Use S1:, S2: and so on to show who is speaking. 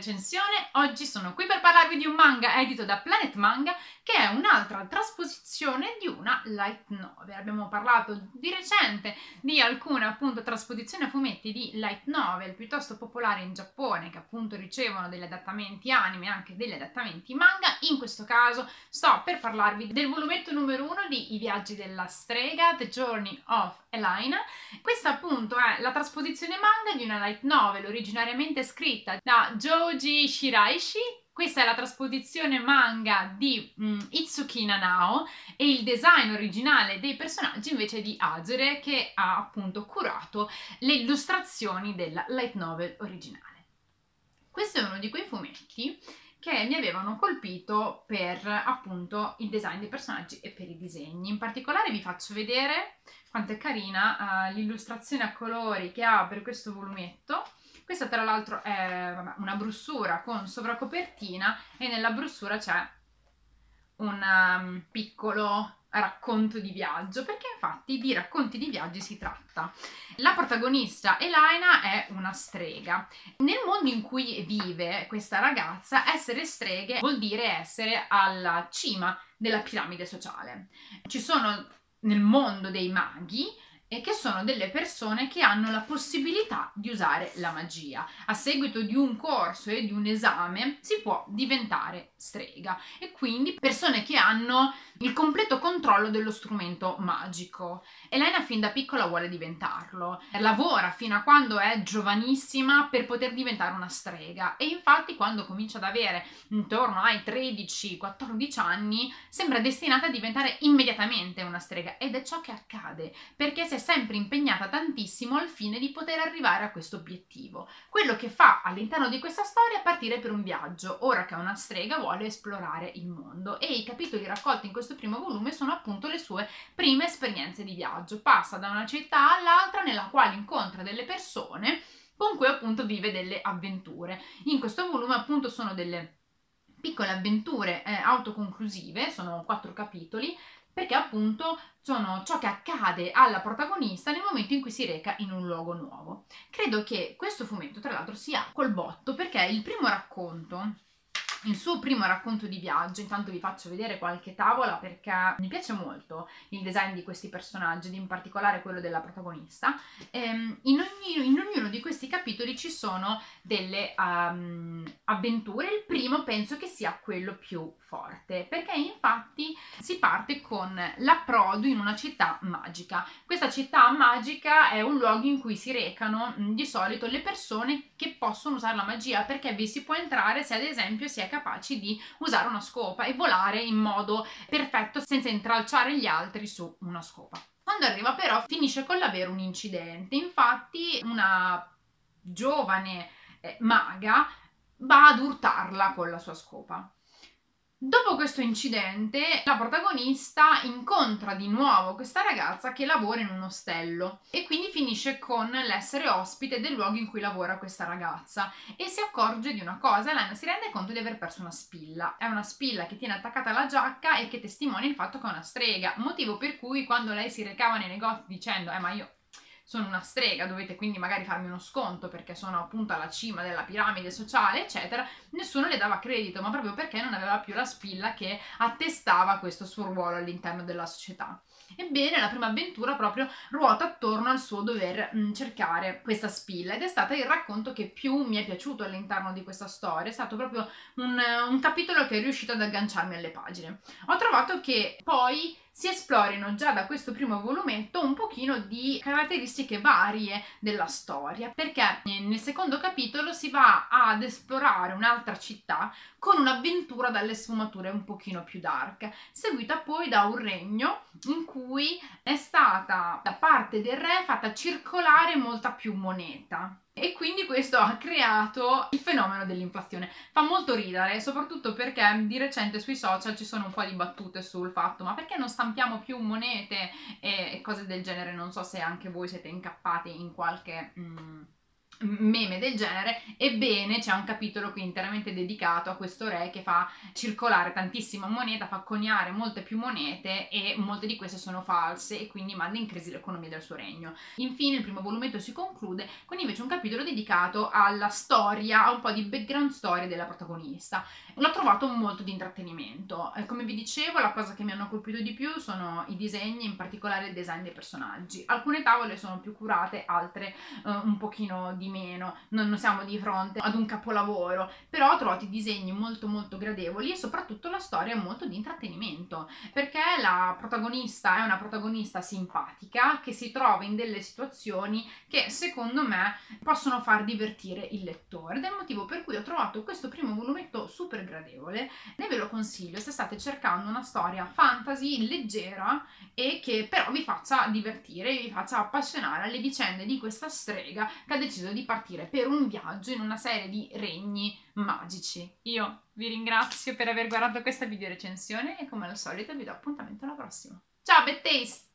S1: recensione. Oggi sono qui per parlarvi di un manga edito da Planet Manga che è un'altra trasposizione di una light novel. Abbiamo parlato di recente di alcune appunto trasposizioni a fumetti di light novel piuttosto popolari in Giappone che appunto ricevono degli adattamenti anime e anche degli adattamenti manga. In questo caso sto per parlarvi del volumetto numero uno di I viaggi della strega, The Journey of Elena. Questa appunto è la trasposizione manga di una light novel originariamente scritta da Joji Shiraishi questa è la trasposizione manga di mm, Itsuki Nanao e il design originale dei personaggi invece di Azure che ha appunto curato le illustrazioni della light novel originale. Questo è uno di quei fumetti che mi avevano colpito per appunto il design dei personaggi e per i disegni. In particolare vi faccio vedere quanto è carina uh, l'illustrazione a colori che ha per questo volumetto. Questa tra l'altro è una brossura con sovracopertina e nella brossura c'è un um, piccolo racconto di viaggio, perché infatti di racconti di viaggi si tratta. La protagonista Elena è una strega. Nel mondo in cui vive questa ragazza, essere streghe vuol dire essere alla cima della piramide sociale. Ci sono nel mondo dei maghi e che sono delle persone che hanno la possibilità di usare la magia. A seguito di un corso e di un esame si può diventare strega e quindi persone che hanno il completo controllo dello strumento magico. Elena fin da piccola vuole diventarlo, lavora fino a quando è giovanissima per poter diventare una strega e infatti quando comincia ad avere intorno ai 13-14 anni sembra destinata a diventare immediatamente una strega ed è ciò che accade perché si è sempre impegnata tantissimo al fine di poter arrivare a questo obiettivo. Quello che fa all'interno di questa storia è partire per un viaggio, ora che è una strega vuole esplorare il mondo e i capitoli raccolti in questo primo volume sono appunto le sue prime esperienze di viaggio. Passa da una città all'altra nella quale incontra delle persone con cui appunto vive delle avventure. In questo volume appunto sono delle piccole avventure eh, autoconclusive, sono quattro capitoli, perché appunto sono ciò che accade alla protagonista nel momento in cui si reca in un luogo nuovo. Credo che questo fumetto, tra l'altro, sia col botto perché il primo racconto il suo primo racconto di viaggio. Intanto vi faccio vedere qualche tavola perché mi piace molto il design di questi personaggi, in particolare quello della protagonista. Ehm, in, ogni, in, capitoli ci sono delle um, avventure. Il primo penso che sia quello più forte perché infatti si parte con l'approdo in una città magica. Questa città magica è un luogo in cui si recano di solito le persone che possono usare la magia perché vi si può entrare se ad esempio si è capaci di usare una scopa e volare in modo perfetto senza intralciare gli altri su una scopa. Quando arriva però finisce con l'avere un incidente, infatti una giovane eh, maga va ad urtarla con la sua scopa. Dopo questo incidente, la protagonista incontra di nuovo questa ragazza che lavora in un ostello e quindi finisce con l'essere ospite del luogo in cui lavora questa ragazza e si accorge di una cosa, Elena si rende conto di aver perso una spilla. È una spilla che tiene attaccata alla giacca e che testimonia il fatto che è una strega, motivo per cui quando lei si recava nei negozi dicendo "Eh, ma io sono una strega, dovete quindi magari farmi uno sconto perché sono appunto alla cima della piramide sociale, eccetera, nessuno le dava credito, ma proprio perché non aveva più la spilla che attestava questo suo ruolo all'interno della società. Ebbene, la prima avventura proprio ruota attorno al suo dover mh, mm, cercare questa spilla ed è stato il racconto che più mi è piaciuto all'interno di questa storia, è stato proprio un, un capitolo che è riuscito ad agganciarmi alle pagine. Ho trovato che poi si esplorino già da questo primo volumetto un pochino di caratteristiche varie della storia, perché nel secondo capitolo si va ad esplorare un'altra città con un'avventura dalle sfumature un pochino più dark, seguita poi da un regno in cui è stata da parte del re fatta circolare molta più moneta e quindi questo ha creato il fenomeno dell'inflazione. Fa molto ridere, soprattutto perché di recente sui social ci sono un po' di battute sul fatto ma perché non stampiamo più monete e, cose del genere, non so se anche voi siete incappati in qualche... Mm, meme del genere, ebbene c'è un capitolo qui interamente dedicato a questo re che fa circolare tantissima moneta, fa coniare molte più monete e molte di queste sono false e quindi manda in crisi l'economia del suo regno. Infine il primo volumetto si conclude con invece un capitolo dedicato alla storia, a un po' di background story della protagonista. L'ho trovato molto di intrattenimento. Eh, come vi dicevo, la cosa che mi hanno colpito di più sono i disegni, in particolare il design dei personaggi. Alcune tavole sono più curate, altre uh, un pochino di meno. Non, siamo di fronte ad un capolavoro, però ho trovato i disegni molto molto gradevoli e soprattutto la storia è molto di intrattenimento, perché la protagonista è una protagonista simpatica che si trova in delle situazioni che secondo me possono far divertire il lettore ed è il motivo per cui ho trovato questo primo volumetto super gradevole ne ve lo consiglio se state cercando una storia fantasy leggera e che però vi faccia divertire vi faccia appassionare alle vicende di questa strega che ha deciso di partire per un viaggio in una serie di regni magici. Io vi ringrazio per aver guardato questa video recensione e come al solito vi do appuntamento alla prossima. Ciao Bad Taste